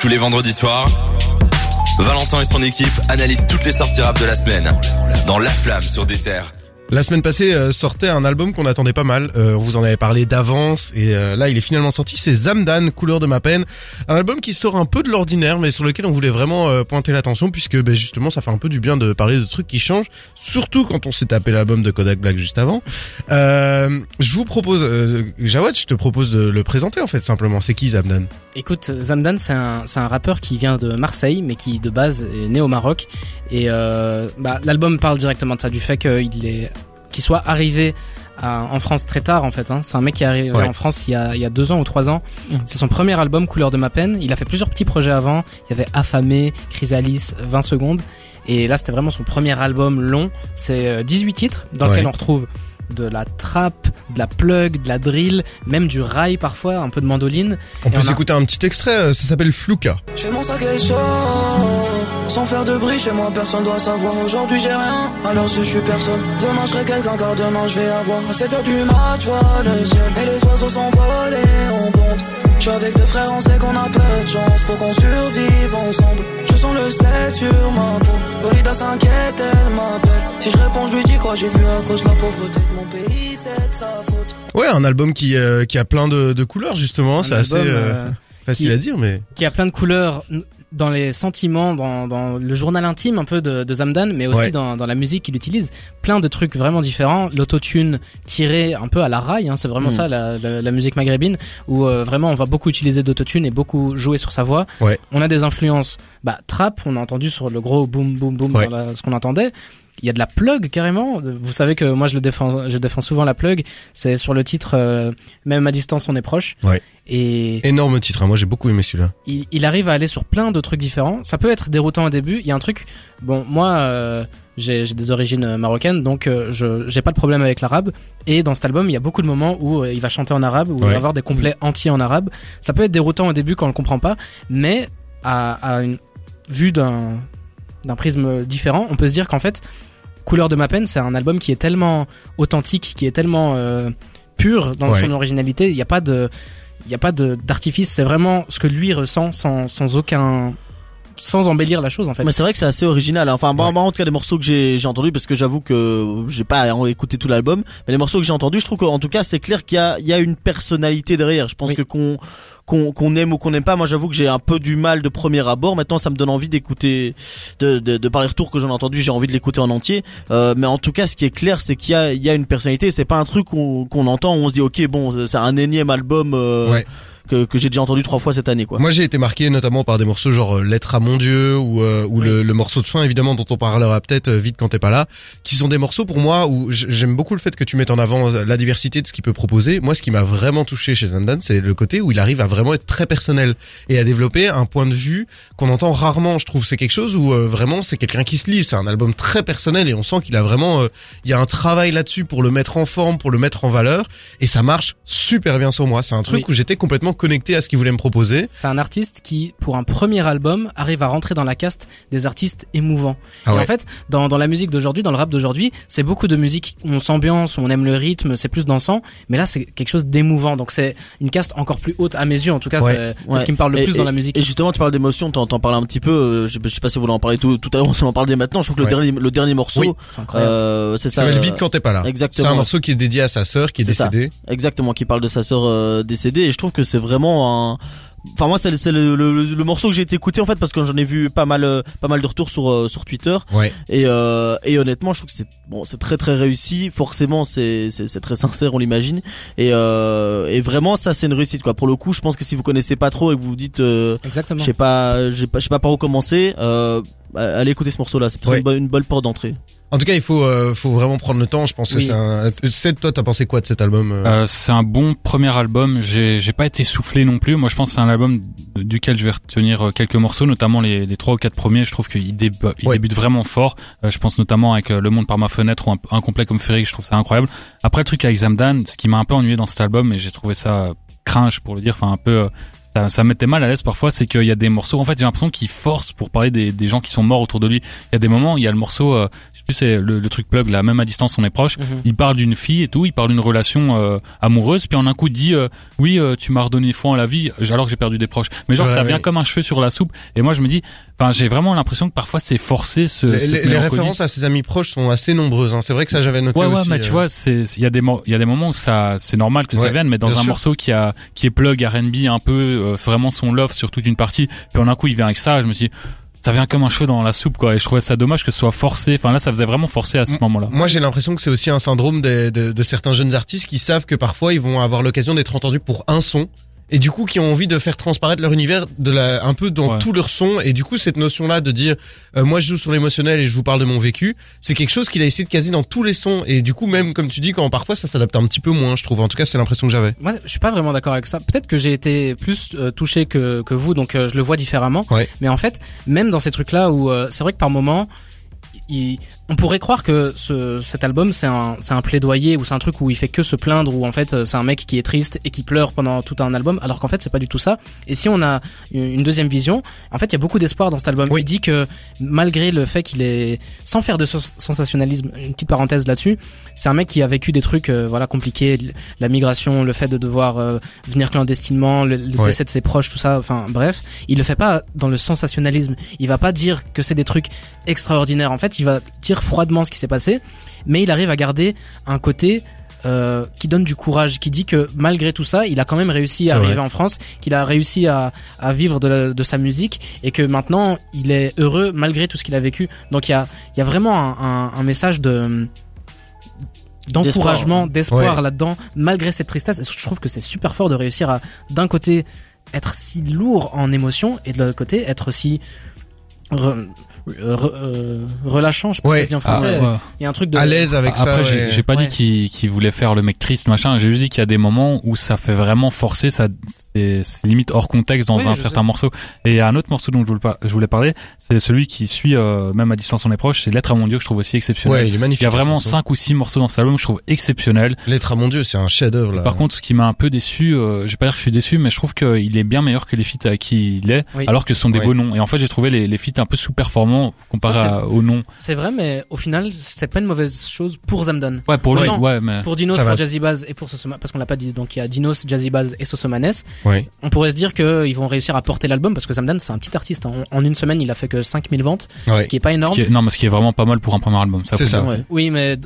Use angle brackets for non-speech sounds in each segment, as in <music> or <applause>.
Tous les vendredis soirs, Valentin et son équipe analysent toutes les sorties rap de la semaine dans La Flamme sur des terres. La semaine passée euh, sortait un album qu'on attendait pas mal. Euh, on vous en avait parlé d'avance et euh, là il est finalement sorti. C'est Zamdan, couleur de ma peine. Un album qui sort un peu de l'ordinaire, mais sur lequel on voulait vraiment pointer l'attention puisque ben, justement ça fait un peu du bien de parler de trucs qui changent, surtout quand on s'est tapé l'album de Kodak Black juste avant. je vous propose, Jawad, je te propose de le présenter en fait simplement. C'est qui Zamdan? Écoute, Zamdan c'est un, c'est un rappeur qui vient de Marseille, mais qui de base est né au Maroc. Et bah, l'album parle directement de ça, du fait qu'il est qui soit arrivé en France très tard en fait. Hein. C'est un mec qui est arrivé en France il y, a, il y a deux ans ou trois ans. Mmh. C'est son premier album Couleur de ma peine. Il a fait plusieurs petits projets avant. Il y avait Affamé, Chrysalis, 20 secondes. Et là c'était vraiment son premier album long. C'est 18 euh, titres dans lequel on retrouve de la trappe, de la plug, de la drill, même du rail parfois, un peu de mandoline. On peut s'écouter un petit extrait, euh, ça s'appelle Flouka. mon sac sans faire de bruit, chez moi personne doit savoir. Aujourd'hui j'ai rien, alors si je suis personne. Demain je serai quelqu'un, car demain je vais avoir. À 7 heures du match, vois le ciel. Et les oiseaux sont volés, on compte. Je suis avec deux frères, on sait qu'on a peu de chance pour qu'on survive ensemble. Je sens le sel sur ma peau. Bolida s'inquiète, elle m'appelle. Si je réponds, je lui dis quoi j'ai vu à cause de la pauvreté de mon pays, c'est de sa faute. Ouais, un album qui, euh, qui a plein de, de couleurs justement, c'est assez euh, euh, facile à dire, mais qui a plein de couleurs dans les sentiments, dans, dans, le journal intime un peu de, de Zamdan, mais aussi dans, dans, la musique qu'il utilise. Plein de trucs vraiment différents. L'autotune tiré un peu à la raille, hein, c'est vraiment mm. ça la, la, musique maghrébine, où euh, vraiment on va beaucoup utiliser d'autotune et beaucoup jouer sur sa voix. Ouais. On a des influences bah, trap, on a entendu sur le gros boom boom boom ce qu'on entendait il y a de la plug carrément. Vous savez que moi je le défends, je défends souvent la plug. C'est sur le titre euh, même à distance on est proche. Ouais. Et énorme titre. Hein. Moi j'ai beaucoup aimé celui-là. Il, il, arrive à aller sur plein de trucs différents. Ça peut être déroutant au début. Il y a un truc. Bon moi euh, j'ai des origines marocaines donc euh, je j'ai pas de problème avec l'arabe. Et dans cet album il y a beaucoup de moments où il va chanter en arabe où il va avoir des complets entiers en arabe. Ça peut être déroutant au début quand on le comprend pas, mais à, à une vue d'un d'un prisme différent, on peut se dire qu'en fait Couleur de ma peine, c'est un album qui est tellement authentique, qui est tellement euh, pur dans son originalité. Il n'y a pas de, il y a pas d'artifice. C'est vraiment ce que lui ressent sans, sans aucun sans embellir la chose en fait. Mais c'est vrai que c'est assez original. Hein. Enfin, bon, en tout cas, les morceaux que j'ai j'ai entendus, parce que j'avoue que j'ai pas écouté tout l'album, mais les morceaux que j'ai entendus, je trouve qu'en tout cas, c'est clair qu'il y a il y a une personnalité derrière. Je pense que qu'on qu'on aime ou qu'on n'aime pas. Moi, j'avoue que j'ai un peu du mal de premier abord. Maintenant, ça me donne envie d'écouter, de, de, de par les retours que j'en ai entendu, j'ai envie de l'écouter en entier. Euh, mais en tout cas, ce qui est clair, c'est qu'il y a, il y a une personnalité. C'est pas un truc qu'on entend, où on se dit, ok, bon, c'est un énième album. Euh, ouais que, que j'ai déjà entendu trois fois cette année quoi. Moi j'ai été marqué notamment par des morceaux genre euh, Lettre à mon Dieu ou, euh, ou le, le, morceau de fin évidemment dont on parlera peut-être euh, vite quand t'es pas là, qui sont des morceaux pour moi où j'aime beaucoup le fait que tu mettes en avant la diversité de ce qu'il peut proposer. Moi ce qui m'a vraiment touché chez Zandan c'est le côté où il arrive à vraiment être très personnel et à développer un point de vue qu'on entend rarement je trouve. C'est quelque chose où vraiment c'est quelqu'un qui se livre, c'est un album très personnel et on sent qu'il a vraiment il y a un travail là-dessus pour le mettre en forme, pour le mettre en valeur et ça marche super bien sur moi. C'est un truc où j'étais complètement connecté à ce qu'il voulait me proposer. C'est un artiste qui, pour un premier album, arrive à rentrer dans la caste des artistes émouvants. Ah et en fait, dans, dans la musique d'aujourd'hui, dans le rap d'aujourd'hui, c'est beaucoup de musique, on s'ambiance, on aime le rythme, c'est plus dansant, mais là c'est quelque chose d'émouvant. Donc c'est une caste encore plus haute à mes yeux, en tout cas c'est ce qui me parle le plus dans la musique. Et justement, tu parles d'émotion, t'en, t'en parles un petit peu, euh, je, sais pas si vous voulez en parler tout, tout à l'heure, <laughs> on s'en parle dès maintenant, je trouve que le dernier, le dernier morceau, euh, c'est ça. Ça vite quand t'es pas là. Exactement. C'est un morceau qui est dédié à sa sœur qui est, décédée. Exactement, qui parle de sa sœur euh, décédée et je trouve que c'est vraiment Enfin moi c'est le, le, le, morceau que j'ai été écouté en fait parce que j'en ai vu pas mal euh, pas mal de retours sur euh, sur Twitter. Ouais. et euh, et honnêtement je trouve que c'est bon c'est très très réussi. Forcément c'est c'est très sincère on l'imagine. Et euh, et vraiment ça c'est une réussite quoi. Pour le coup je pense que si vous connaissez pas trop et que vous vous dites exactement. je sais pas je sais pas par où commencer allez écouter ce morceau là c'est peut-être une, une bonne porte d'entrée en tout cas, il faut, euh, faut vraiment prendre le temps. Je pense que c'est un. Toi, t'as pensé quoi de cet album euh euh, C'est un bon premier album. J'ai, j'ai pas été soufflé non plus. Moi, je pense que c'est un album duquel je vais retenir quelques morceaux, notamment les, les trois ou quatre premiers. Je trouve qu'il débu il débute vraiment fort. je pense notamment avec Le Monde par ma fenêtre ou un, complet comme Ferry. Je trouve ça incroyable. Après, le truc avec Zamdan, ce qui m'a un peu ennuyé dans cet album, et j'ai trouvé ça cringe pour le dire, enfin un peu ça, ça mettait mal à l'aise parfois, c'est qu'il y a des morceaux, en fait j'ai l'impression qu'il force pour parler des, des, gens qui sont morts autour de lui. Il y a des moments, il y a le morceau, sais, le, le truc plug, là, même à distance, on est proche. Mhm. Il parle d'une fille et tout, il parle d'une relation euh, amoureuse, puis en un coup dit euh, oui, euh, tu m'as redonné foi en la vie, alors que j'ai perdu des proches. Mais genre Ouais, ça ouais. vient comme un cheveu sur la soupe. Et moi je me dis, enfin j'ai vraiment l'impression que parfois c'est forcé ce. Les, cette les- références à ses amis proches sont assez nombreuses. Hein. C'est vrai que ça j'avais noté Ouais, ouais, aussi. mais euh. tu vois, c'est, il y a des, il y a des moments où ça, c'est normal que ça Ouais, vienne, mais dans un sûr. morceau qui a, qui est plug R&B un peu, euh, vraiment son love sur toute une partie, puis en un coup il vient avec ça, je me suis dit, ça vient comme un cheveu dans la soupe, quoi, et je trouvais ça dommage que ce soit forcé, enfin là ça faisait vraiment forcé à ce M- moment-là. Moi, j'ai l'impression que c'est aussi un syndrome de, de certains jeunes artistes qui savent que parfois ils vont avoir l'occasion d'être entendus pour un son. Et du coup, qui ont envie de faire transparaître leur univers de la, un peu dans Ouais. tout leur son. Et du coup, cette notion-là de dire, euh, moi, je joue sur l'émotionnel et je vous parle de mon vécu, c'est quelque chose qu'il a essayé de caser dans tous les sons. Et du coup, même comme tu dis, quand parfois ça s'adapte un petit peu moins, je trouve. En tout cas, c'est l'impression que j'avais. Moi, je suis pas vraiment d'accord avec ça. Peut-être que j'ai été plus euh, touché que, que vous, donc euh, je le vois différemment. Ouais. Mais en fait, même dans ces trucs-là où euh, c'est vrai que par moment, il- on pourrait croire que ce, cet album c'est un, c'est un plaidoyer ou c'est un truc où il fait que se plaindre ou en fait euh, c'est un mec qui est triste et qui pleure pendant tout un album alors qu'en fait c'est pas du tout ça. Et si on a une deuxième vision, en fait il y a beaucoup d'espoir dans cet album. Oui. Il dit que malgré le fait qu'il est sans faire de sens- sensationnalisme, une petite parenthèse là-dessus, c'est un mec qui a vécu des trucs euh, voilà compliqués, la migration, le fait de devoir euh, venir clandestinement, le, décès de ses proches, tout ça. Enfin bref, il le fait pas dans le sensationnalisme. Il va pas dire que c'est des trucs extraordinaires. En fait, il va dire froidement ce qui s'est passé, mais il arrive à garder un côté euh, qui donne du courage, qui dit que malgré tout ça, il a quand même réussi à arriver vrai. en France, qu'il a réussi à, à vivre de, la- de sa musique et que maintenant il est heureux malgré tout ce qu'il a vécu. Donc il y a, il y a vraiment un, un- un message de d'encouragement, d'espoir Ouais. là-dedans, malgré cette tristesse. Je trouve que c'est super fort de réussir à, d'un côté, être si lourd en émotion et de l'autre côté, être si re- re- euh, relâchant, je sais pas Ouais. si ça se dit en Ah, français. ouais. Il y a un truc de À l'aise avec ça. Après, j'ai ouais. j'ai pas Ouais. dit qu'il qu'il voulait faire le mec triste, machin. J'ai juste dit qu'il y a des moments où ça fait vraiment forcer, ça, c'est limite hors contexte dans un certain sais. morceau. Et il y a un autre morceau dont je voulais, pas- je voulais parler, c'est celui qui suit, euh, même à distance on est proche, c'est Lettre à mon Dieu que je trouve aussi exceptionnel. Ouais, il est magnifique. il y a vraiment cinq ou six morceaux dans cet album que je trouve exceptionnel. L'être à mon dieu, c'est un chef-d'œuvre là. Par contre, ce qui m'a un peu déçu, euh, je vais pas dire que je suis déçu, mais je trouve qu'il est bien meilleur que les feats à qui il est, Oui. alors que ce sont des Ouais. beaux noms. Et en fait, j'ai trouvé les, les feats un peu sous-performants comparé aux noms. C'est vrai, mais au final, c'est pas une mauvaise chose pour Zamdon. Ouais, pour lui, ouais, mais. Pour Dinos, pour. Jazzy Baz et pour Sosoma, parce qu'on l'a pas dit, donc il y a Dinos, Jazzy Baz et Sosomanes. On pourrait se dire qu'ils vont réussir à porter l'album parce que Zamdan c'est un petit artiste. hein. En, une semaine, il a fait que 5000 ventes, ce qui est pas Ce énorme. qui est- non, mais ce qui est vraiment pas mal pour un premier album. Ça, C'est ça. Ouais. Oui, mais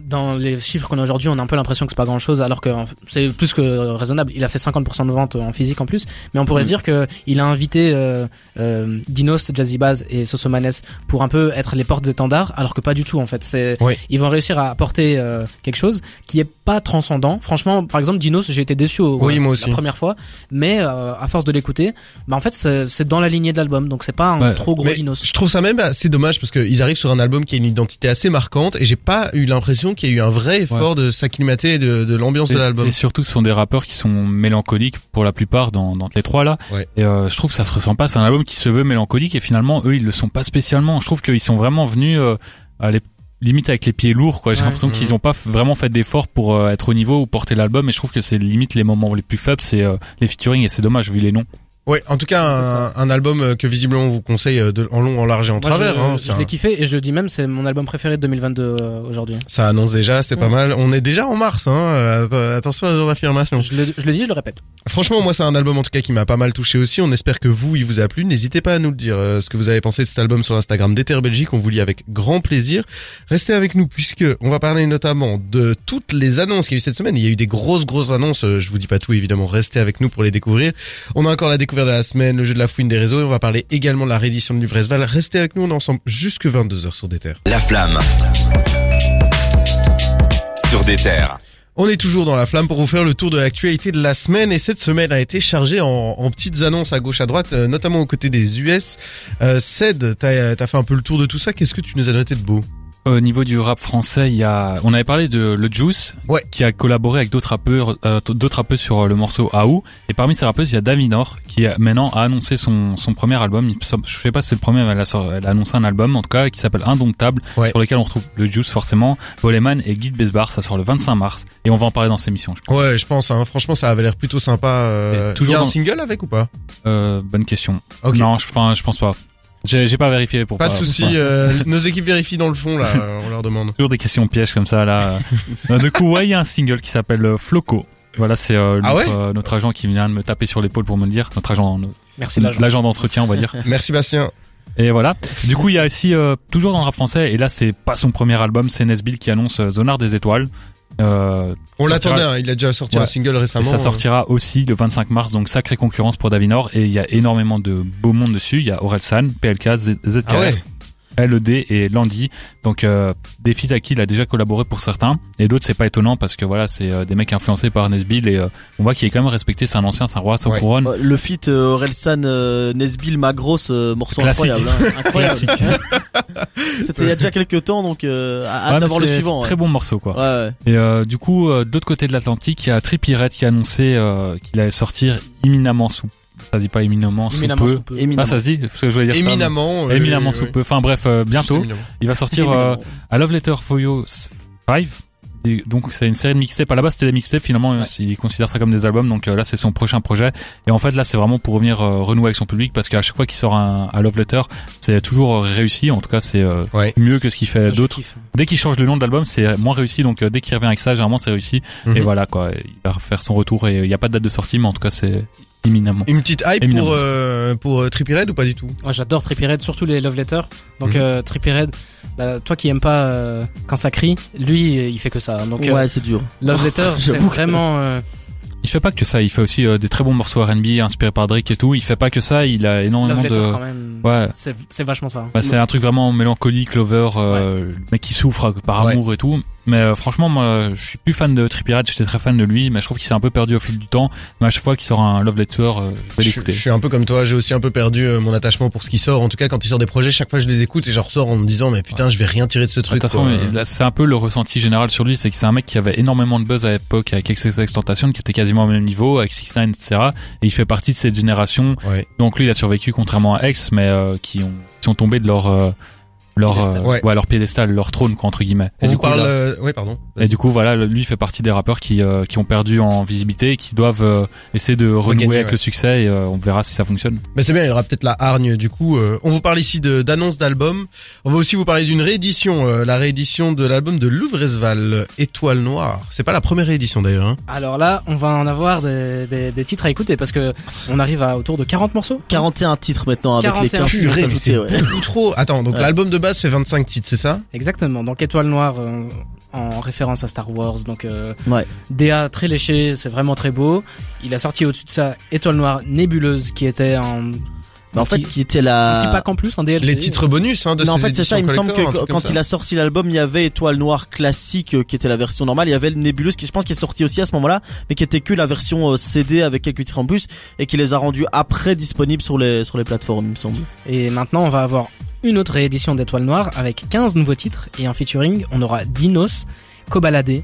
dans les chiffres qu'on a aujourd'hui, on a un peu l'impression que c'est pas grand chose, alors que c'est plus que raisonnable. Il a fait 50% de ventes en physique en plus, mais on pourrait Mm. se dire que il a invité euh, euh, Dinos, Jazzy Baz et Sosomanes pour un peu être les portes étendards, alors que pas du tout en fait. C'est Oui. ils vont réussir à apporter euh, quelque chose qui est pas transcendant. Franchement, par exemple, Dinos, j'ai été déçu au, Oui, moi aussi. la première fois, mais à force de l'écouter, bah en fait c'est c'est dans la lignée de l'album, donc c'est pas un Ouais. trop gros Mais Dinos. Je trouve ça même assez dommage parce qu'ils arrivent sur un album qui a une identité assez marquante et j'ai pas eu l'impression qu'il y a eu un vrai effort de s'acclimater de, de l'ambiance de l'album. et surtout, ce sont des rappeurs qui sont mélancoliques pour la plupart dans, dans les trois là. Ouais. Et euh, je trouve que ça se ressent pas. C'est un album qui se veut mélancolique et finalement, eux, ils le sont pas spécialement. Je trouve qu'ils sont vraiment venus euh, à les limite avec les pieds lourds quoi j'ai Ouais. l'impression Mhm. qu'ils ont pas vraiment fait d'efforts pour euh, être au niveau ou porter l'album et je trouve que c'est limite les moments les plus faibles c'est euh, les featuring et c'est dommage vu les noms Ouais, en tout cas un, un album euh, que visiblement on vous conseille euh, de, en long, en large et en Moi, travers. je, hein. je C'est un- l'ai kiffé et je le dis même, c'est mon album préféré de 2022 euh, aujourd'hui. Ça annonce déjà, c'est pas mal. On est déjà en mars, hein. euh, att- Attention à ce genre d'affirmation. Je le, je le dis, je le répète. Franchement, moi, c'est un album en tout cas qui m'a pas mal touché aussi. On espère que vous, il vous a plu. N'hésitez pas à nous le dire euh, ce que vous avez pensé de cet album sur l'Instagram d'Ether Belgique. On vous lit avec grand plaisir. Restez avec nous puisque on va parler notamment de toutes les annonces qu'il y a eu cette semaine. Il y a eu des grosses, grosses annonces. Je vous dis pas tout, évidemment. Restez avec nous pour les découvrir. On a encore la découverte de la semaine, le jeu de la fouine des réseaux. Et on va parler également de la réédition de Livresval. Restez avec nous. On est ensemble jusque 22h sur des terres. La flamme. Sur des terres. On est toujours dans la flamme pour vous faire le tour de l'actualité de la semaine et cette semaine a été chargée en, en petites annonces à gauche à droite, euh, notamment aux côtés des US. Euh, Ced, t'as as fait un peu le tour de tout ça. Qu'est-ce que tu nous as noté de beau? Au niveau du rap français, il y a, on avait parlé de Le Juice, Ouais. qui a collaboré avec d'autres rappeurs, euh, d'autres rappeurs sur euh, le morceau Aou. Et parmi ces rappeuses, il y a Daminor, qui a, maintenant a annoncé son, son premier album. Je sais pas si c'est le premier, mais elle a, elle a annoncé un album, en tout cas, qui s'appelle Indomptable, Ouais. sur lequel on retrouve Le Juice, forcément, Boleman et Guy Besbar. Ça sort le 25 mars. Et on va en parler dans cette émission, je pense. Ouais, je pense. Hein, franchement, ça avait l'air plutôt sympa. Euh, toujours il y a un dans- single avec ou pas? Euh, bonne question. Ok. Non, je, enfin, je pense pas. J'ai j'ai pas vérifié pour Pas de souci, euh, <laughs> nos équipes vérifient dans le fond là, on leur demande. Toujours des questions pièges comme ça là. <laughs> Euh, du coup, ouais, il y a un single qui s'appelle euh, Floco. Voilà, c'est euh, Ah ouais euh, notre agent qui vient de me taper sur l'épaule pour me le dire. Notre agent, Merci l'agent. l'agent d'entretien, on va dire. <laughs> Merci Bastien. Et voilà. Du coup, il y a aussi euh, toujours dans le rap français, et là c'est pas son premier album, c'est Nesbill qui annonce Zonard des étoiles. Euh, On Sortira- l'attendait, hein, il a déjà sorti Ouais. un single et récemment. ça euh. sortira aussi le 25 mars, donc sacrée concurrence pour Davinor. Et il y a énormément de beau monde dessus. Il y a Orelsan, PLK, ZKR, Ah ouais. LED et Landy. Donc euh, des feats à qui il a déjà collaboré pour certains et d'autres c'est pas étonnant parce que voilà c'est euh, des mecs influencés par Nesbill et euh, on voit qu'il est quand même respecté. C'est un ancien, c'est un roi sans Ouais. couronne. Euh, Le feat euh, Orelsan euh, Nesbill Magros euh, morceau Classique. incroyable hein, <laughs> incroyable <laughs> c'était il y a déjà quelques temps donc euh, Ouais, mais d'avoir le suivant ouais. Très bon morceau quoi. Ouais, ouais. Et euh, du coup, euh, de l'autre côté de l'Atlantique, il y a Trippie Red qui a annoncé euh, qu'il allait sortir imminemment sous. Ça se dit pas éminemment sous Éminemment peu. sous peu. Éminemment. Ah, ça se dit Parce que je voulais dire ça, mais- Éminemment. euh, Éminemment ouais. sous peu. Enfin bref, euh, bientôt. Il va sortir euh, à Love Letter for You 5. Des- Donc c'est une série de mixtapes. À la base c'était des mixtapes. Finalement euh, il considère ça comme des albums. Donc euh, là c'est son prochain projet. Et en fait là c'est vraiment pour revenir euh, renouer avec son public parce qu'à chaque fois qu'il sort un, un Love Letter c'est toujours réussi. En tout cas c'est euh, Ouais. mieux que ce qu'il fait d'autres. Dès qu'il change le nom de l'album c'est moins réussi. Donc euh, dès qu'il revient avec ça généralement c'est réussi. Mhm. Et voilà quoi. Il va faire son retour et il n'y a pas de date de sortie mais en tout cas c'est éminemment. Une petite hype Éminemment. pour euh, pour euh, Trippie Red ou pas du tout? Moi j'adore Trippie Red, surtout les love letters. Donc euh, Trippie Red, bah, toi qui aimes pas euh, quand ça crie, lui il fait que ça. Donc euh, ouais c'est dur love <laughs> letter, c'est J'avoue que- vraiment. euh, Il fait pas que ça. Il fait aussi euh, des très bons morceaux R&B inspirés par Drake et tout. Il fait pas que ça. Il a énormément Love Letter de quand même. Ouais. C'est vachement ça. Bah, c'est un truc vraiment mélancolique, lover, euh, le mec qui souffre par Ouais. amour et tout. Mais euh, franchement, moi, je suis plus fan de Trippie Red, j'étais très fan de lui, mais je trouve qu'il s'est un peu perdu au fil du temps. Mais à chaque fois qu'il sort un Love Letter, euh, je vais l'écouter. je suis un peu comme toi, j'ai aussi un peu perdu euh, mon attachement pour ce qui sort. En tout cas, quand il sort des projets, chaque fois je les écoute et je ressors en me disant mais putain, je vais rien tirer de ce De truc. toute façon, c'est un peu le ressenti général sur lui, c'est que c'est un mec qui avait énormément de buzz à l'époque avec XXX Tentation, qui était quasiment au même niveau, avec 6 9 etc. Et il fait partie de cette génération. Ouais. Donc lui, il a survécu contrairement à X, mais euh, qui ont qui sont tombés de leur euh, leur Piédestal. euh, Ouais. leur piédestal, leur trône quoi entre guillemets. On Et du vous coup, parle. là- euh, Ouais, pardon. Et du coup, voilà, lui fait partie des rappeurs qui, euh, qui ont perdu en visibilité et qui doivent euh, essayer de renouer Regagner, avec ouais. le succès et euh, on verra si ça fonctionne. Mais c'est bien, il y aura peut-être la hargne du coup. euh, on vous parle ici de d'annonces d'albums. On va aussi vous parler d'une réédition, euh, la réédition de l'album de Louvresval, Étoile Noire. C'est pas la première réédition d'ailleurs. Hein. Alors là, on va en avoir des, des, des titres à écouter parce que on arrive à autour de 40 morceaux. 41 titres maintenant avec les 41 15 Purée, mais c'est ouais. beaucoup trop. Attends, donc Ouais. l'album de base fait 25 titres, c'est ça Exactement. Donc Étoile Noire euh, en référence à Star Wars. Donc euh, Ouais. DA très léché, c'est vraiment très beau. Il a sorti au-dessus de ça Étoile Noire Nébuleuse qui était en Bah, en fait petit, qui était la un petit pack en plus, un DLC. Les titres bonus hein, de non, en fait, c'est ça. Il me semble que quand il a sorti l'album, il y avait Étoile Noire classique, euh, qui était la version normale. Il y avait le Nébuleuse, qui je pense qui est sorti aussi à ce moment-là, mais qui était que la version euh, CD avec quelques titres en plus, et qui les a rendus après disponibles sur les sur les plateformes, il me semble. Et maintenant, on va avoir une autre réédition d'Étoile Noire avec 15 nouveaux titres et en featuring, on aura Dinos, Kobalade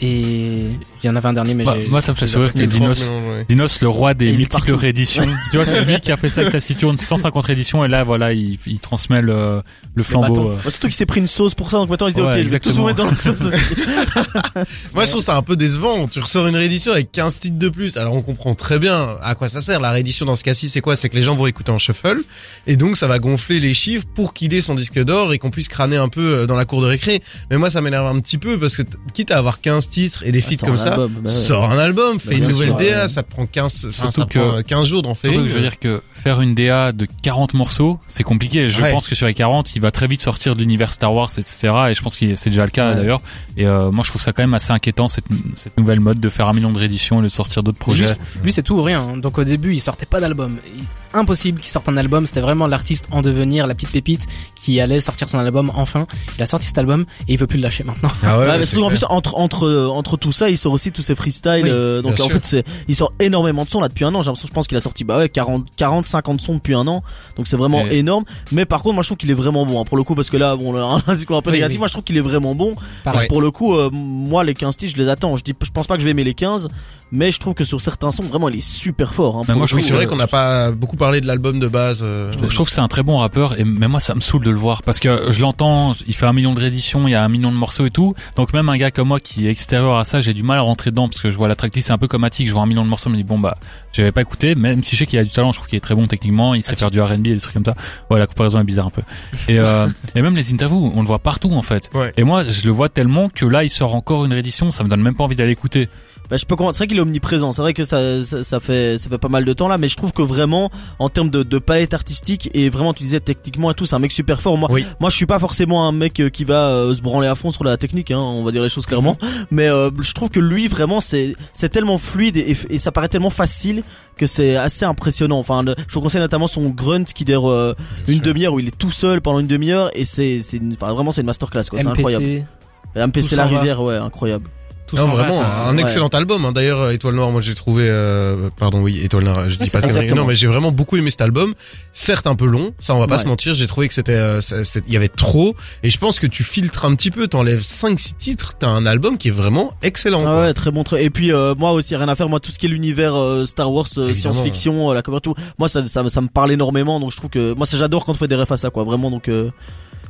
et il y en avait un dernier mais Bah, moi, ça me fait sourire que Dinos, Ouais. Dinos, le roi des multiples partout. rééditions. <laughs> tu vois, c'est lui qui a fait ça avec Taciturne, 150 rééditions et là, voilà, il, il transmet le, le flambeau. euh. Bah, surtout qu'il s'est pris une sauce pour ça, donc maintenant il se dit Ouais, ok, je vais tous vous exactement. mettre dans la sauce aussi. <laughs> Moi, je trouve ça un peu décevant. Tu ressors une réédition avec 15 titres de plus. Alors, on comprend très bien à quoi ça sert. La réédition dans ce cas-ci, c'est quoi? C'est que les gens vont écouter en shuffle. Et donc, ça va gonfler les chiffres pour qu'il ait son disque d'or et qu'on puisse crâner un peu euh, dans la cour de récré. Mais moi, ça m'énerve un petit peu parce que quitte à avoir 15 titres et des feats sort comme un ça, album, bah ouais. sors un album, fais Bah, une bien nouvelle sûr, DA, ouais. ça te prend 15, enfin, ça que- prend euh, 15 jours d'en faire Surtout une. que je veux dire que faire une DA de 40 morceaux, c'est compliqué. Je Ouais. pense que sur les 40, il va très vite sortir de l'univers Star Wars, etc. Et je pense que c'est déjà le cas Ouais. d'ailleurs. Et euh, moi, je trouve ça quand même assez inquiétant cette, cette nouvelle mode de faire un million de rééditions et de sortir d'autres projets. Lui, lui, c'est tout ou rien. Donc au début, il sortait pas d'album. Il- Impossible qu'il sorte un album. C'était vraiment l'artiste en devenir, la petite pépite qui allait sortir son album enfin. Il a sorti cet album et il veut plus le lâcher maintenant. Ah ouais, Ouais, mais en plus entre entre entre tout ça, il sort aussi tous ses freestyles. Oui, euh, donc en sûr. fait, c'est il sort énormément de sons là depuis un an. J'ai l'impression, je pense qu'il a sorti bah ouais 40 40 50 sons depuis un an. Donc c'est vraiment énorme. Mais par contre, moi je trouve qu'il est vraiment bon hein, pour le coup parce que là, bon, là, <laughs> un discours un peu Oui, négatif. oui. Moi je trouve qu'il est vraiment bon. Pareil. Pour le coup, euh, moi les 15 titres, je les attends. Je dis, je pense pas que je vais aimer les 15, mais je trouve que sur certains sons, vraiment, il est super fort. Hein, Mais pour moi, je coup, c'est vrai euh, qu'on n'a pas beaucoup parlé de l'album de base. euh, Je trouve que c'est un très bon rappeur et même moi ça me saoule de le voir parce que je l'entends, il fait un million de rééditions, il y a un million de morceaux et tout. Donc même un gars comme moi qui est extérieur à ça, j'ai du mal à rentrer dedans parce que je vois la tracklist c'est un peu comme Attic, je vois un million de morceaux, je me dis bon bah j'avais pas écouté, même si je sais qu'il a du talent, je trouve qu'il est très bon techniquement, il sait faire du R&B et des trucs comme ça. Ouais la comparaison est bizarre un peu. Et, euh, <laughs> et même les interviews, on le voit partout en fait. Ouais. Et moi je le vois tellement que là il sort encore une réédition, ça me donne même pas envie d'aller écouter. Bah, je peux comprendre. C'est vrai qu'il est omniprésent. C'est vrai que ça, ça, ça fait, ça fait pas mal de temps là, mais je trouve que vraiment, en termes de, de palette artistique et vraiment, tu disais techniquement et tout, c'est un mec super fort. Moi, Oui. moi, je suis pas forcément un mec euh, qui va euh, se branler à fond sur la technique, hein, on va dire les choses clairement. Mais euh, je trouve que lui, vraiment, c'est, c'est tellement fluide et, et- et ça paraît tellement facile que c'est assez impressionnant. Enfin, le- je vous conseille notamment son grunt qui dure euh, une demi-heure où il est tout seul pendant une demi-heure et c'est, c'est, une- enfin, vraiment, c'est une masterclass quoi. C'est incroyable. MPC. La rivière, ouais, incroyable. Non, vraiment, enfin, un excellent album. hein. D'ailleurs, euh, Étoile Noire, moi j'ai trouvé, euh, pardon, oui, Étoile Noire, je dis pas exactement. Non, mais j'ai vraiment beaucoup aimé cet album. Certes, un peu long, ça on va pas Ouais. se mentir. J'ai trouvé que c'était, euh, il y avait trop. Et je pense que tu filtres un petit peu, t'enlèves 5-6 titres, t'as un album qui est vraiment excellent. Ah ouais, très bon très. Et puis euh, moi aussi rien à faire. Moi tout ce qui est l'univers euh, Star Wars, euh, science-fiction, euh, la cover tout. Moi ça, ça ça me parle énormément. Donc je trouve que moi j'adore quand on fait des refs à ça quoi. Vraiment donc euh,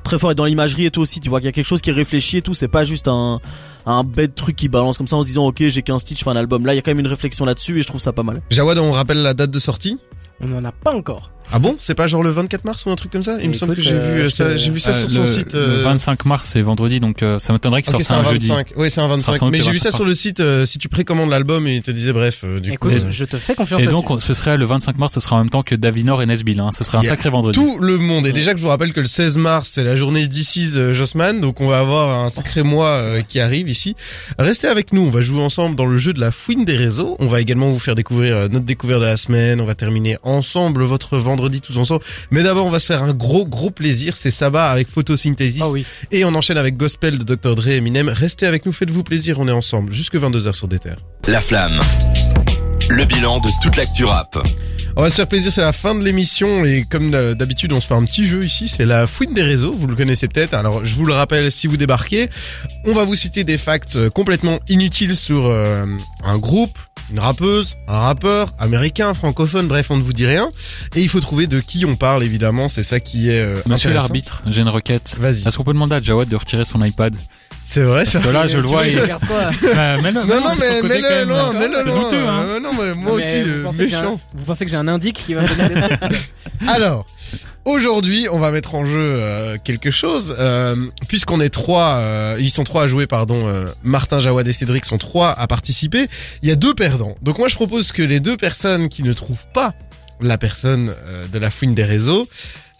très fort et dans l'imagerie et tout aussi. Tu vois qu'il y a quelque chose qui est réfléchi et tout. C'est pas juste un un bête truc qui balance comme ça en se disant ok j'ai qu'un stitch, je fais un album. Là il y a quand même une réflexion là-dessus et je trouve ça pas mal. Jawad, on rappelle la date de sortie? On en a pas encore. Ah bon? C'est pas genre le 24 mars ou un truc comme ça? Il me semble que j'ai euh, vu, je ça, j'ai vu ça Euh, sur le, son site. le euh, 25 mars c'est vendredi donc euh, ça m'étonnerait qu'il Ok, sorte c'est un un jeudi. 25. Oui, c'est un 25. ressemble Mais j'ai vu 25 ça sur le site. euh, si tu précommandes l'album, et il te disait bref. euh, du Écoute, coup, euh, je te fais confiance Et donc, on- ce serait le 25 mars, ce sera en même temps que Davinor et Nesbill. Hein. Ce serait un sacré vendredi. tout le monde. Et déjà que je vous rappelle que le 16 mars, c'est la journée d'Icis euh, Jossman, donc on va avoir un sacré mois euh, qui arrive ici. Restez avec nous, on va jouer ensemble dans le jeu de la fouine des réseaux. On va également vous faire découvrir euh, notre découverte de la semaine. On va terminer ensemble votre vendredi tous ensemble. Mais d'abord, on va se faire un gros gros plaisir. C'est Saba avec Photosynthesis. Ah oui. Et on enchaîne avec Gospel de Dr. Dre et Eminem. Restez avec nous, faites-vous plaisir. On est ensemble jusque 22h sur des terres. La flamme. Le bilan de toute l'actu rap. On va se faire plaisir, c'est la fin de l'émission et comme d'habitude on se fait un petit jeu ici, c'est la fouine des réseaux, vous le connaissez peut-être, alors je vous le rappelle si vous débarquez, on va vous citer des facts euh, complètement inutiles sur euh, un groupe, une rappeuse, un rappeur, américain, francophone, bref on ne vous dit rien, et il faut trouver de qui on parle évidemment, c'est ça qui est euh, Monsieur l'arbitre, j'ai une requête. Vas-y. Est-ce qu'on peut demander à Jawad de retirer son iPad? C'est vrai, c'est que là, je le vois, Tu <laughs> il- quoi Euh, mais non, Non, non, mais, côté, mais quand le, même. non, mais le, C'est non, douteux, hein. euh, non, mais moi Non, aussi, mais vous euh, pensez que j'ai un- méchant. Vous pensez que j'ai un indique qui va me donner des <laughs> Alors, aujourd'hui, on va mettre en jeu euh, quelque chose, euh, puisqu'on est trois, euh, ils sont trois à jouer, pardon, euh, Martin, Jawad et Cédric sont trois à participer. Il y a deux perdants. Donc moi, je propose que les deux personnes qui ne trouvent pas la personne euh, de la fouine des réseaux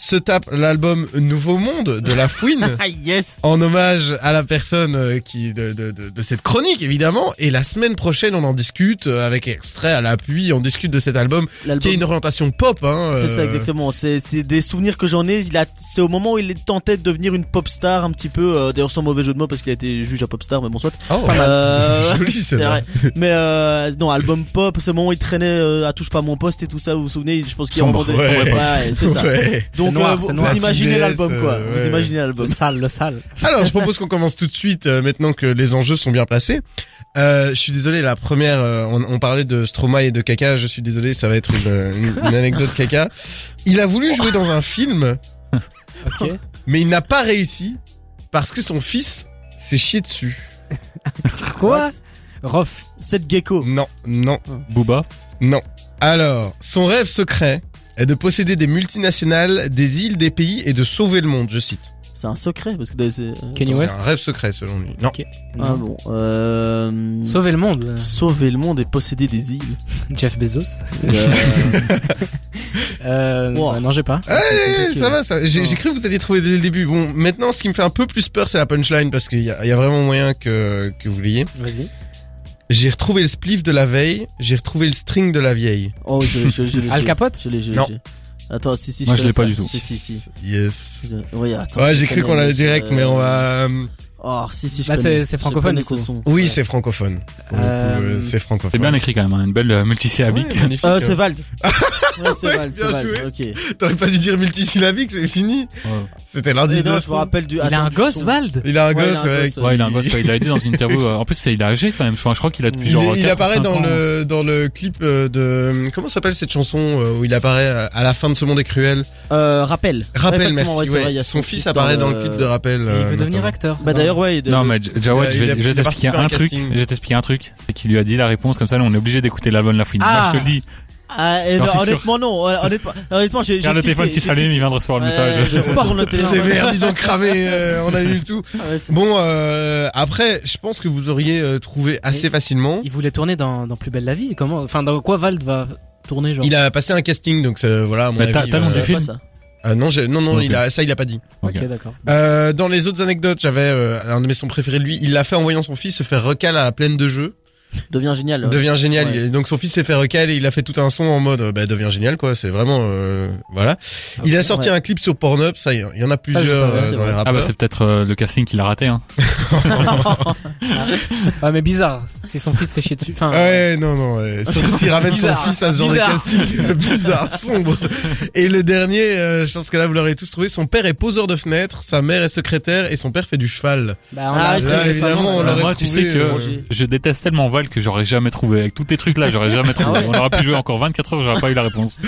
se tapent l'album Nouveau Monde de la fouine. <laughs> Ah yes. En hommage à la personne euh, qui de, de, de, de cette chronique évidemment et la semaine prochaine on en discute euh, avec extrait à l'appui on discute de cet album qui a une orientation pop hein, C'est ça euh, exactement. C'est c'est des souvenirs que j'en ai. Il a c'est au moment où il tentait de devenir une pop star un petit peu. euh, D'ailleurs sans mauvais jeu de mots parce qu'il a été juge à pop star mais bon soit. Oh, Euh, <laughs> joli c'est vrai. vrai. Mais euh, non, album pop, c'est le moment où il traînait à touche pas mon poste et tout ça, vous vous souvenez Je pense qu'il a ouais. c'est ça. Ouais. Donc noir, euh, vous, noir. vous imaginez l'album quoi. euh, Vous imaginez l'album. Le sale, le sale. Alors je propose qu'on commence tout de suite euh, maintenant que les enjeux sont bien placés. Euh, je suis désolé, la première, euh, on, on parlait de Stromae et de Caca. Je suis désolé, ça va être une, une- une <laughs> anecdote Caca. Il a voulu jouer dans un film, Ok. mais il n'a pas réussi parce que son fils s'est chié dessus. <laughs> Quoi? Rof. Cette gecko. Non, non, Booba? non. Alors, son rêve secret de posséder des multinationales, des îles, des pays et de sauver le monde. Je cite. C'est un secret parce que c'est. euh, C'est un rêve secret selon lui. Non. Ah bon. Euh... Sauver le monde. Sauver le monde et posséder des îles. <laughs> Jeff Bezos. Euh, <laughs> Euh, Wow. euh, non, j'ai pas. C'est compliqué, ça va, ça. J'ai cru que vous alliez trouver dès le début. Bon, maintenant, ce qui me fait un peu plus peur, c'est la punchline parce qu'il y y a vraiment moyen que que vous l'ayez. Vas-y. J'ai retrouvé le spliff de la veille. J'ai retrouvé le string de la vieille. Oh, je, je, je, l'ai, <laughs> Al Capote Je l'ai, je l'ai. Non. je l'ai. Attends, si, si. Moi, je connais l'ai pas ça. du tout. Si, si, si. Yes. Je- Oui, attends. Ouais, je j'ai cru connais, qu'on l'avait mais direct, je- mais on va. Euh, Oh, si, si, je Bah, connais. c'est- francophone, connais du coup. ce son. Oui, Ouais. c'est francophone. Euh, euh, c'est francophone. C'est bien écrit quand même, hein, une belle euh, multisyllabique. Ouais, magnifique, Euh, hein. c'est Vald. <laughs> ouais, c'est Vald, c'est Vald. Ok. T'aurais pas dû dire multisyllabique, c'est fini. Ouais. C'était de la je me rappelle du. Il a attends, un du gosse, son. Vald Il a un il a gosse, un ouais. Ouais, il a un gosse, il a été dans une <laughs> interview. euh, En plus, c'est- il a âgé quand même. Enfin, je crois qu'il a depuis Il, genre. il 4 ou apparaît 5 dans ans. le dans le clip euh, de comment s'appelle cette chanson euh, où il apparaît à- la fin de ce monde est cruel? Euh, rappel. Rappel, merci. il a son fils apparaît dans le clip de Rappel. Il euh, veut devenir acteur. Bah d'ailleurs, ouais. il- Non, mais Jawad, je vais, je t'expliquer un un truc. Je vais t'expliquer un truc. C'est qu'il lui a dit la réponse comme ça. Là, on est obligé d'écouter l'album la fouine. Ah. Moi, je te le dis. Ah, et non, sûr. honnêtement, non. Honnêtement, honnêtement, j'ai. Il y a j'ai le téléphone qui s'allume, il vient de recevoir le message. C'est merde, ils ont cramé, euh, on a eu le tout. Ah ouais, Bon, euh, après, je pense que vous auriez euh, trouvé assez Mais- facilement. Il voulait tourner dans, dans Plus belle la vie. Comment Enfin, dans quoi Vald va tourner genre? Il a passé un casting, donc euh, voilà. À mon Mais t'as- avis, t'as le euh, nom du film ah, non, j'ai- non, non, il a ça, il a pas dit. Ok. Ok, d'accord. Euh, dans les autres anecdotes, j'avais euh, un de mes sons préférés de lui. Il l'a fait en voyant son fils se faire recal à la plaine de jeu. Devient génial. ouais. devient génial. Ouais. Donc son fils s'est fait recal et il a fait tout un son en mode, bah, devient génial quoi. C'est vraiment, euh, voilà. il a sorti ouais. un clip sur Pornhub. Ça, il y en a plusieurs euh, c'est dans les Ah bah c'est peut-être euh, le casting qu'il a raté. Hein. <laughs> <laughs> Ah, mais bizarre. Si son fils s'est chié dessus. Enfin, Ouais, non, non. <laughs> s'il ramène son fils à ce genre Bizarre. de casting bizarre, sombre. Et le dernier, euh, je pense que là vous l'aurez tous trouvé. Son père est poseur de fenêtres, sa mère est secrétaire et son père fait du cheval. Bah, on Ah, c'est- récemment, évidemment, ça. on l'aurait moi, tu trouvé, sais que euh, je déteste tellement Val que j'aurais jamais trouvé. Avec tous tes trucs là, j'aurais jamais trouvé. Ah ouais On aurait pu jouer encore 24 heures, j'aurais pas eu la réponse.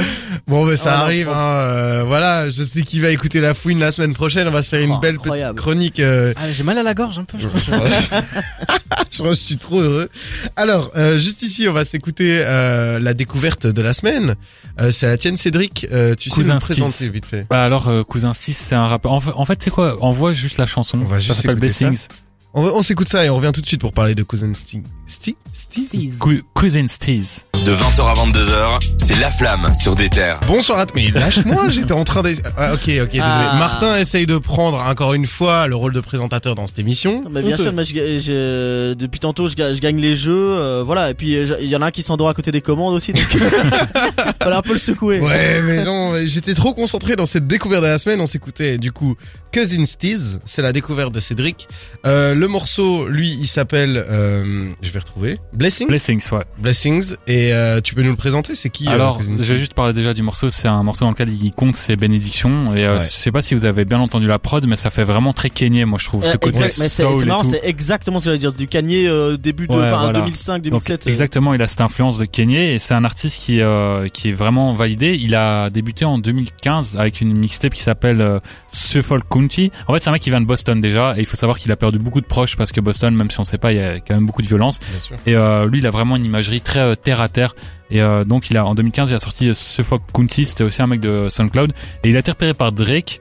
Bon, ben ça Ah, arrive. Hein, euh, voilà, je sais qui va écouter la fouine la semaine prochaine. On va se faire une Oh, belle petite chronique. euh, Ah, j'ai mal à la gorge un peu, je crois. <laughs> je crois que je suis trop heureux. Alors, euh, juste ici, on va s'écouter euh, la découverte de la semaine. Euh, c'est la tienne, Cédric. Euh, tu sais Cousin nous présenter vite fait. Bah alors, euh, Cousin 6, c'est un rappeur. En fait, en fait c'est quoi? Envoie juste la chanson. On va ça juste s'appelle écouter ça. Blessings. On, on s'écoute ça et on revient tout de suite pour parler de Cousin Stig. Cou- Cousin Steez. De 20h à 22h, c'est La Flamme sur des terres. Bonsoir à tous. Mais lâche-moi, <laughs> j'étais en train d'essayer. Ah, ok, ok, désolé. Ah. Martin essaye de prendre encore une fois le rôle de présentateur dans cette émission. Mais bien Honteux. sûr, mais je, ga- je- depuis tantôt, je, ga- je gagne les jeux, euh, voilà. Et puis il y en a un qui s'endort à côté des commandes aussi, donc <laughs> fallait un peu le secouer. Ouais, mais non, j'étais trop concentré dans cette découverte de la semaine. On s'écoutait du coup Cousin Steez, c'est la découverte de Cédric. Euh, le morceau, lui, il s'appelle, euh, je vais retrouver, Blessings. Blessings, ouais. Blessings. Et euh, tu peux nous le présenter, c'est qui euh, Alors, Steez vais juste parler déjà du morceau. C'est un morceau dans lequel il compte ses bénédictions. Et euh, Ouais. je sais pas si vous avez bien entendu la prod, mais ça fait vraiment très Kenyé, moi je trouve. Euh, Ce côté exact, mais c'est soul c'est marrant, c'est exactement ce que j'allais dire. C'est du Kanye euh, début de, Ouais, voilà. 2005, Donc, 2007. euh. exactement, il a cette influence de Kenyé et c'est un artiste qui euh, qui est vraiment validé. Il a débuté en 2015 avec une mixtape qui s'appelle euh, Suffolk County. En fait, c'est un mec qui vient de Boston déjà et il faut savoir qu'il a perdu beaucoup de proches parce que Boston, même si on sait pas, il y a quand même beaucoup de violence. Et euh, lui, il a vraiment une imagerie très euh, terre à terre. Et euh, donc, il a en 2015, il a sorti Suffolk County. C'était aussi un mec de SoundCloud et il a été repéré par Drake.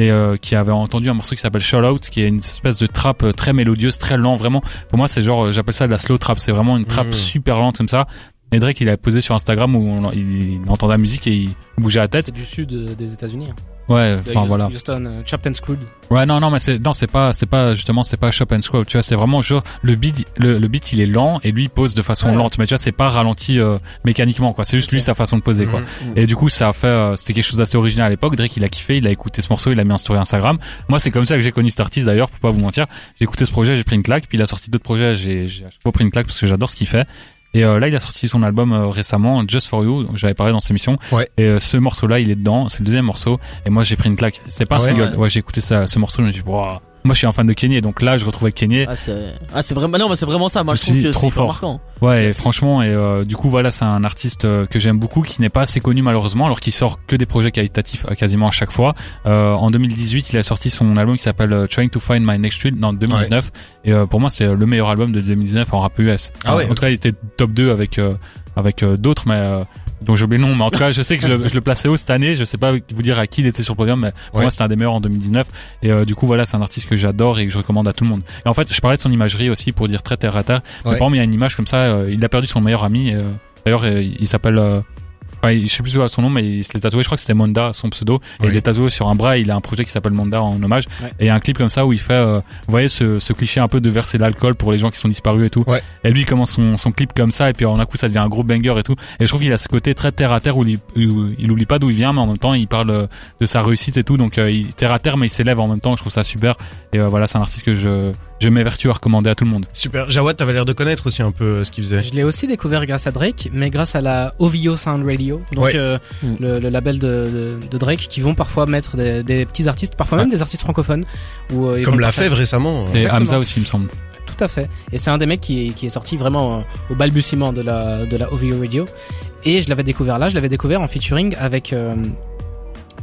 Et euh, qui avait entendu un morceau qui s'appelle Shout Out, qui est une espèce de trap euh, très mélodieuse, très lent, vraiment. Pour moi, c'est genre, euh, j'appelle ça de la slow trap. C'est vraiment une trap super lente comme ça. Et Drake, il a posé sur Instagram où on- il, il entendait la musique et il bougeait la tête. C'est du sud des États-Unis. Ouais, enfin voilà. Houston, euh, Chopped and Screwed. Ouais, non, non, mais c'est non, c'est pas, c'est pas justement, c'est pas shop and scroll. Tu vois, c'est vraiment genre le beat, le, le beat, il est lent et lui il pose de façon Ouais. lente. Mais tu vois, c'est pas ralenti euh, mécaniquement, quoi. C'est juste lui sa façon de poser, quoi. Mhm. Et du coup, ça a fait, euh, c'était quelque chose d'assez original à l'époque. Drake, il a kiffé, il a écouté ce morceau, il a mis en story Instagram. Moi, c'est comme ça que j'ai connu cet artiste d'ailleurs, pour pas vous mentir. J'ai écouté ce projet, j'ai pris une claque, puis il a sorti d'autres projets, j'ai, j'ai pris une claque parce que j'adore ce qu'il fait. Et euh, là, il a sorti son album euh, récemment, Just for You. J'avais parlé dans cette émission. Ouais. Et euh, ce morceau-là, il est dedans. C'est le deuxième morceau. Et moi, j'ai pris une claque. C'est pas un ouais single. Ouais. Ouais, j'ai écouté ça, ce morceau. Je me suis dit, Wow. Moi, je suis un fan de Kenny. Donc là, je retrouvais Kenny. Ah, c'est ah, c'est vraiment, non, mais c'est vraiment ça. Moi, je Je me suis trouve que trop fort. marquant. Ouais, et franchement, et euh, du coup, voilà, c'est un artiste euh, que j'aime beaucoup, qui n'est pas assez connu malheureusement, alors qu'il sort que des projets qualitatifs euh, quasiment à chaque fois. Euh, en 2018, il a sorti son album qui s'appelle euh, Trying to Find My Next Street, en 2019. Et euh, pour moi, c'est le meilleur album de 2019 en rap US. Ah ouais, en tout cas, il était top 2 avec euh, avec euh, d'autres, mais dont j'ai oublié le nom. Mais en tout cas, je sais que je le, <laughs> je le plaçais haut cette année. Je sais pas vous dire à qui il était sur le podium, mais pour Ouais. moi, c'était un des meilleurs en 2019. Et euh, du coup, voilà, c'est un artiste que j'adore et que je recommande à tout le monde. Et en fait, je parlais de son imagerie aussi pour dire très terre à terre. Mais. Par exemple, il y a une image comme ça. euh, il a perdu son meilleur ami. euh, D'ailleurs, euh, il s'appelle euh, enfin, je sais plus son nom, mais il se l'est tatoué. Je crois que c'était Monda, son pseudo. Et il est tatoué sur un bras. Il a un projet qui s'appelle Monda en hommage. Ouais. Et il y a un clip comme ça où il fait, euh, vous voyez, ce, ce cliché un peu de verser l'alcool pour les gens qui sont disparus et tout. Ouais. Et lui, il commence son, son clip comme ça. Et puis en un coup, ça devient un gros banger et tout. Et je trouve qu'il a ce côté très terre à terre où il, où il oublie pas d'où il vient, mais en même temps, il parle euh, de sa réussite et tout. Donc, euh, il terre à terre, mais il s'élève en même temps. Je trouve ça super. Et euh, voilà, c'est un artiste que je, je m'évertue à recommander à tout le monde. Super. Jawad, t'avais l'air de connaître aussi un peu euh, ce qu'il faisait. Je l'ai aussi découvert grâce à Drake, mais grâce à la OVO Sound Radio, donc Ouais. euh, Mm. le, le label de, de, de Drake, qui vont parfois mettre des, des petits artistes, parfois même des artistes francophones. Où, euh, ils Comme l'a Fèvre récemment. Et Exactement. Hamza aussi, il me semble. Tout à fait. Et c'est un des mecs qui est, qui est sorti vraiment au balbutiement de la, de la OVO Radio. Et je l'avais découvert là, je l'avais découvert en featuring avec, euh,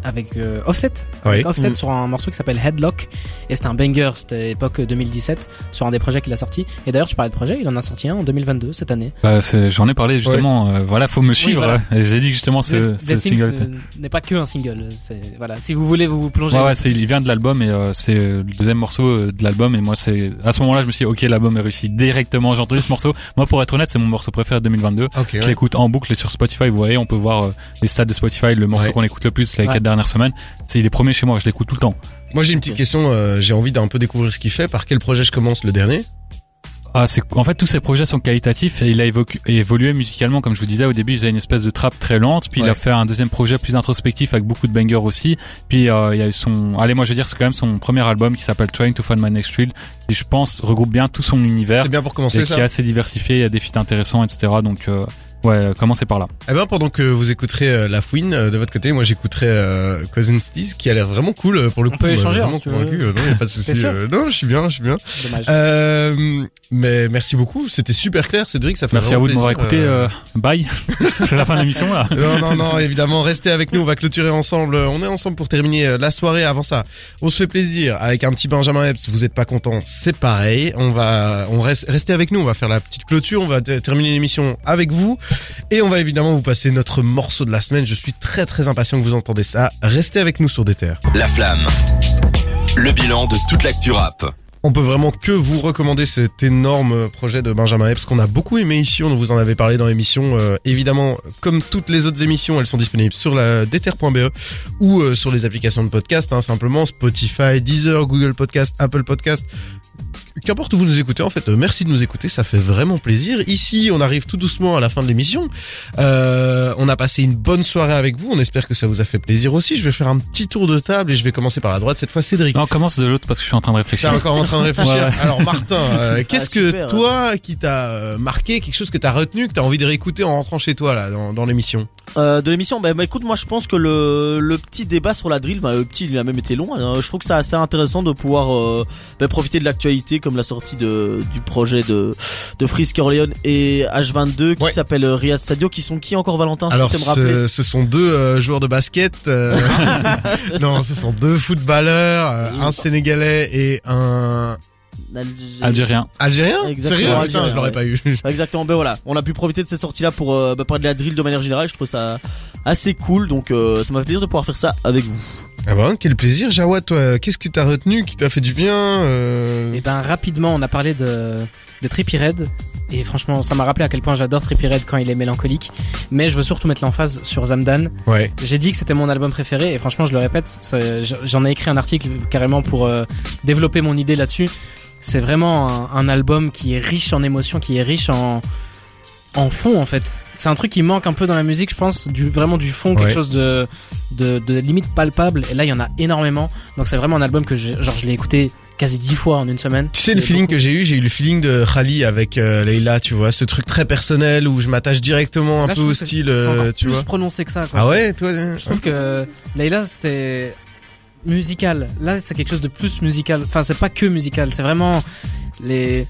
avec euh, Offset. Avec Oui. Offset Mm. sur un morceau qui s'appelle Headlock. Et c'était un banger, c'était époque 2017, sur un des projets qu'il a sorti. Et d'ailleurs, tu parlais de projet, il en a sorti un en 2022, cette année. Bah, j'en ai parlé justement. euh, voilà, faut me suivre. voilà. J'ai dit que justement ce, The- ce The single. n'est pas que un single. C'est voilà, si vous voulez vous plonger. Ouais, ouais, c'est, il vient de l'album et euh, c'est le deuxième morceau de l'album et moi c'est à ce moment-là je me suis dit ok l'album est réussi directement j'ai entendu ce morceau moi pour être honnête c'est mon morceau préféré de 2022 Ok. je ouais. l'écoute en boucle et sur Spotify vous voyez on peut voir euh, les stats de Spotify le morceau Ouais. qu'on écoute le plus les Ouais. quatre dernières semaines c'est il est premier chez moi je l'écoute tout le temps. Moi j'ai une petite question. euh, j'ai envie d'un peu découvrir ce qu'il fait. Par quel projet je commence le dernier? Ah c'est en fait tous ces projets sont qualitatifs et il a évoqué- évolué musicalement. Comme je vous disais au début il faisait une espèce de trap très lente puis il a fait un deuxième projet plus introspectif avec beaucoup de bangers aussi. Puis euh, il y a eu son allez moi je veux dire c'est quand même son premier album qui s'appelle Trying to Find My Next Thrill qui je pense regroupe bien tout son univers. C'est bien pour et commencer qui est assez diversifié, il y a des feats intéressants, etc. Donc euh, ouais, euh, commencez par là. Eh ben pendant que vous écouterez euh, La Fouine euh, de votre côté, moi j'écouterai euh, Cousin Steez qui a l'air vraiment cool euh, pour le On coup. peut euh, échanger, hein, vraiment si convaincu. Non, y a pas de souci. Euh, non, je suis bien, je suis bien. Dommage. Euh, mais merci beaucoup, c'était super clair, Cédric. Ça fait Merci à vraiment vous de m'avoir écouté. euh, bye. <laughs> C'est la fin de l'émission là. <laughs> Non, non, non, évidemment, restez avec nous, on va clôturer ensemble. On est ensemble pour terminer la soirée. Avant ça, on se fait plaisir avec un petit Benjamin Epps. Vous êtes pas content, c'est pareil. On va, on reste, restez avec nous, on va faire la petite clôture, on va terminer l'émission avec vous. Et on va évidemment vous passer notre morceau de la semaine. Je suis très très impatient que vous entendez ça. Restez avec nous sur des terres. La flamme. Le bilan de toute l'actu rap. On peut vraiment que vous recommander cet énorme projet de Benjamin Epps qu'on a beaucoup aimé ici. On vous en avait parlé dans l'émission. Euh, évidemment, comme toutes les autres émissions, elles sont disponibles sur la déter.be ou euh, sur les applications de podcast. Hein, simplement Spotify, Deezer, Google Podcast, Apple Podcast. Qu'importe où vous nous écoutez, en fait, euh, merci de nous écouter, ça fait vraiment plaisir. Ici, on arrive tout doucement à la fin de l'émission. Euh, on a passé une bonne soirée avec vous. On espère que ça vous a fait plaisir aussi. Je vais faire un petit tour de table et je vais commencer par la droite cette fois. Cédric. Non, commence de l'autre parce que je suis en train de T'es réfléchir. encore en train de réfléchir. Ouais, ouais. Alors Martin, euh, qu'est-ce Ah, que super. toi qui t'a euh, marqué, quelque chose que t'as retenu, que t'as envie de réécouter en rentrant chez toi là dans, dans l'émission? Euh, de l'émission, bah, bah, écoute, moi je pense que le, le petit débat sur la drill, bah, le petit il a même été long. hein. je trouve que c'est assez intéressant de pouvoir euh, bah, profiter de l'actualité comme la sortie de, du projet de, de Frisk Orleans et H22 qui Ouais. s'appelle euh, Riyad Sadio, qui sont qui encore Valentin si Alors tu sais me rappeler? ce, ce sont deux euh, joueurs de basket. euh, <laughs> <laughs> non, ce sont deux footballeurs, un sénégalais et un Algérien. algérien. Exactement, Sérieux? Putain, algérien, je l'aurais ouais. pas eu. <laughs> Exactement, ben voilà, on a pu profiter de ces sorties-là pour euh, bah, parler de la drill de manière générale. Je trouve ça assez cool, donc euh, ça m'a fait plaisir de pouvoir faire ça avec vous. ah ben quel plaisir, Jawad. Toi, qu'est-ce que t'as retenu, qui t'a fait du bien euh... Et ben rapidement, on a parlé de, de Red. Et franchement, ça m'a rappelé à quel point j'adore Trippie Red quand il est mélancolique. Mais je veux surtout mettre l'emphase sur Zamdan. Ouais. J'ai dit que c'était mon album préféré et franchement, je le répète, j'en ai écrit un article carrément pour euh, développer mon idée là-dessus. C'est vraiment un, un album qui est riche en émotions, qui est riche en en fond en fait. C'est un truc qui manque un peu dans la musique, je pense, du vraiment du fond, quelque Ouais. chose de, de de limite palpable. Et là, il y en a énormément. Donc c'est vraiment un album que je, genre je l'ai écouté quasi dix fois en une semaine. Tu sais le feeling beaucoup. que j'ai eu, j'ai eu le feeling de Khali avec euh, Leila, tu vois, ce truc très personnel où je m'attache directement un Là, peu au style, euh, tu plus vois. prononcé que ça. Quoi. Ah ouais, toi. Je trouve que Layla c'était musical. Là, c'est quelque chose de plus musical. Enfin, c'est pas que musical. C'est vraiment les.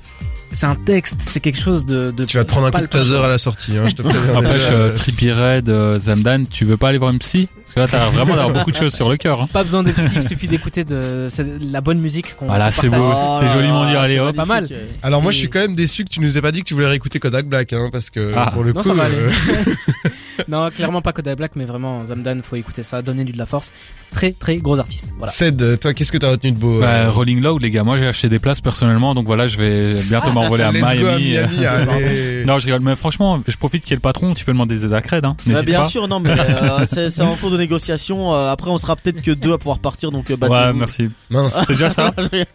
C'est un texte. C'est quelque chose de. de Tu vas te prendre un coup de taser à la sortie, hein, je te préviens Après, euh, Trippie Red, euh, Zamdan, tu veux pas aller voir une psy? Parce que là, t'as vraiment d'avoir beaucoup de choses sur le cœur. Hein. Pas besoin de psy. Il suffit d'écouter de la bonne musique qu'on. Voilà, c'est beau. Oh c'est joliment dit, allez, c'est hop. Pas mal. Alors moi, je suis quand même déçu que tu nous aies pas dit que tu voulais réécouter Kodak Black, hein, parce que Ah. pour le Non, coup, ça va euh, <laughs> <laughs> non, clairement pas Kodak Black, mais vraiment Zamdan, faut écouter ça, donner du de la force. Très très gros artiste. Voilà. Ced, toi, qu'est-ce que t'as retenu de beau Bah, euh, Rolling Loud, les gars, moi j'ai acheté des places personnellement, donc voilà, je vais bientôt m'envoler à <laughs> Let's go à Miami. <laughs> Allez. Non, je rigole, mais franchement, je profite qu'il y ait le patron, tu peux demander des aides à Cred, hein. Bah, bien pas. sûr, non, mais euh, c'est en cours de négociation. Euh, après, on sera peut-être que deux à pouvoir partir, donc euh, Ouais, merci. Mince. C'est déjà ça. Et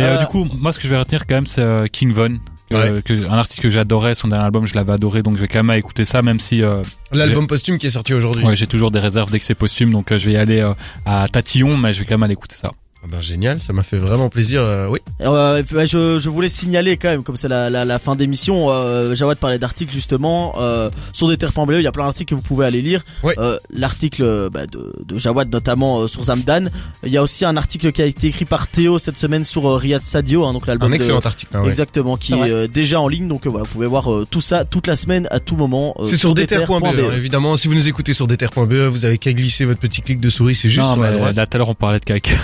euh, Euh, du coup, moi, ce que je vais retenir quand même, c'est euh, King Von. Euh, que, un artiste que j'adorais, son dernier album, je l'avais adoré, donc je vais quand même écouter ça, même si euh, L'album posthume qui est sorti aujourd'hui. ouais, j'ai toujours des réserves dès que c'est posthume, donc euh, je vais y aller euh, à Tatillon, mais je vais quand même aller écouter ça. Ah ben, génial, ça m'a fait vraiment plaisir. euh, oui. Euh, bah, je, je voulais signaler quand même, comme c'est la, la, la fin d'émission, euh, Jawad parlait d'articles justement euh, sur des. Il y a plein d'articles que vous pouvez aller lire. Ouais. Euh, L'article bah, de, de Jawad notamment euh, sur Zamdan. Il y a aussi un article qui a été écrit par Théo cette semaine sur euh, Riyad Sadio, hein, donc l'album Un de- excellent article. hein, ouais. Exactement, qui est euh, déjà en ligne. Donc euh, voilà, vous pouvez voir euh, tout ça toute la semaine, à tout moment. euh, C'est sur déter.be. hein, Évidemment, si vous nous écoutez sur déter.be, vous avez qu'à glisser votre petit clic de souris, c'est juste non, sur la mais droite. là tout à l'heure on parlait de caca.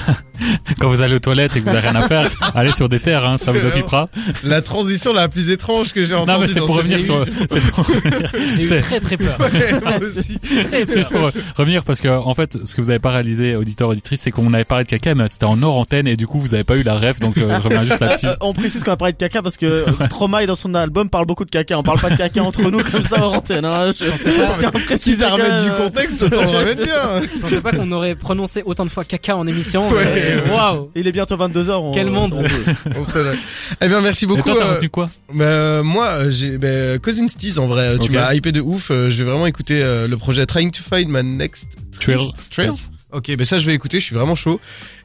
<laughs> Quand vous allez aux toilettes et que vous avez rien à faire, <laughs> allez sur des terres, hein, ça vous occupera. La transition la plus étrange que j'ai entendue. Non, mais <laughs> c'est pour revenir sur, pour J'ai eu C'est- très très peur. Ouais, moi aussi. C'est juste pour revenir parce que en fait, ce que vous avez pas réalisé, auditeur auditrice, c'est qu'on avait parlé de caca, mais c'était en hors antenne et du coup vous avez pas eu la ref, donc euh, je reviens juste là-dessus. On précise qu'on a parlé de caca parce que Stromae dans son album parle beaucoup de caca. On parle pas de caca entre nous comme ça en antenne. Hein. Je, pas, que, remettre du contexte, autant le remettre bien. Je pensais pas qu'on aurait prononcé autant de fois caca en émission. Ouais, mais- ouais. Waouh. Il est bientôt 22h. On, Quel monde. on peut. On se l'a- Eh bien, merci Et beaucoup. toi, t'as euh, retenu quoi bah, moi, j'ai bah, Cousin Steez en vrai. Tu m'as hypé de ouf. euh, J'ai vraiment écouté euh, le projet Trying to Find My Next Trail. Trail. Yes. Ok, ben ça je vais écouter. Je suis vraiment chaud.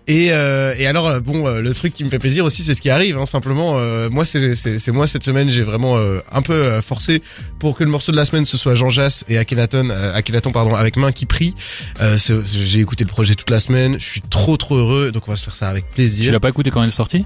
Et, euh, et alors bon, euh, le truc qui me fait plaisir aussi, c'est ce qui arrive. Hein, simplement, euh, moi c'est moi cette semaine, j'ai vraiment euh, un peu euh, forcé pour que le morceau de la semaine ce soit Jean Jass et Akhenaton, euh, Akhenaton pardon, avec main qui prie. Euh, j'ai écouté le projet toute la semaine. Je suis trop trop heureux. Donc on va se faire ça avec Tu plaisir. l'as pas écouté quand il est sorti?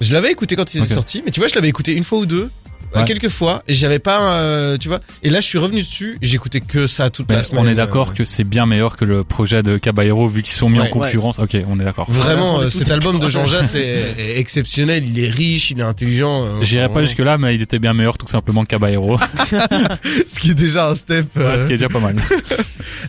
Je l'avais écouté quand il Ok. sorti, mais tu vois, je l'avais écouté une fois ou deux. Euh, Ouais. Quelques fois et j'avais pas euh, tu vois et là je suis revenu dessus j'écoutais que ça toute Mais la semaine on est euh, d'accord que c'est bien meilleur que le projet de Caballero vu qu'ils sont mis Ouais. en concurrence. Ok, on est d'accord. Vraiment, euh, cet album de. Jean Jass est, est exceptionnel. Il est riche, il est intelligent. euh, J'irai pas jusque là, mais il était bien meilleur tout simplement que Caballero, <laughs> Ce qui est déjà un step. euh. Ouais, ce qui est déjà pas mal. <laughs>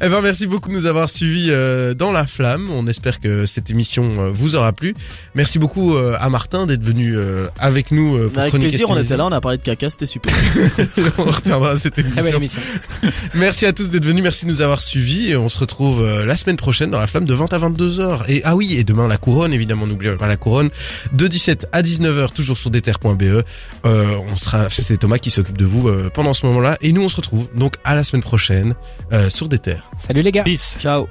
Eh ben, merci beaucoup de nous avoir suivis euh, dans la flamme. On espère que cette émission euh, vous aura plu. Merci beaucoup euh, à Martin d'être venu euh, avec nous euh, pour Avec plaisir, on était là, on a parlé de caca, c'était super. <laughs> on retiendra cette Très belle émission. émission. <laughs> Merci à tous d'être venus. Merci de nous avoir suivis. Et on se retrouve euh, la semaine prochaine dans la flamme de 20 à 22 heures. Et ah oui, et demain la couronne, évidemment, n'oubliez pas la couronne. De 17 à 19 heures, toujours sur déter.be. Euh, on sera, c'est Thomas qui s'occupe de vous euh, pendant ce moment-là. Et nous, on se retrouve donc à la semaine prochaine euh, sur Déter. Salut les gars. Peace. Ciao.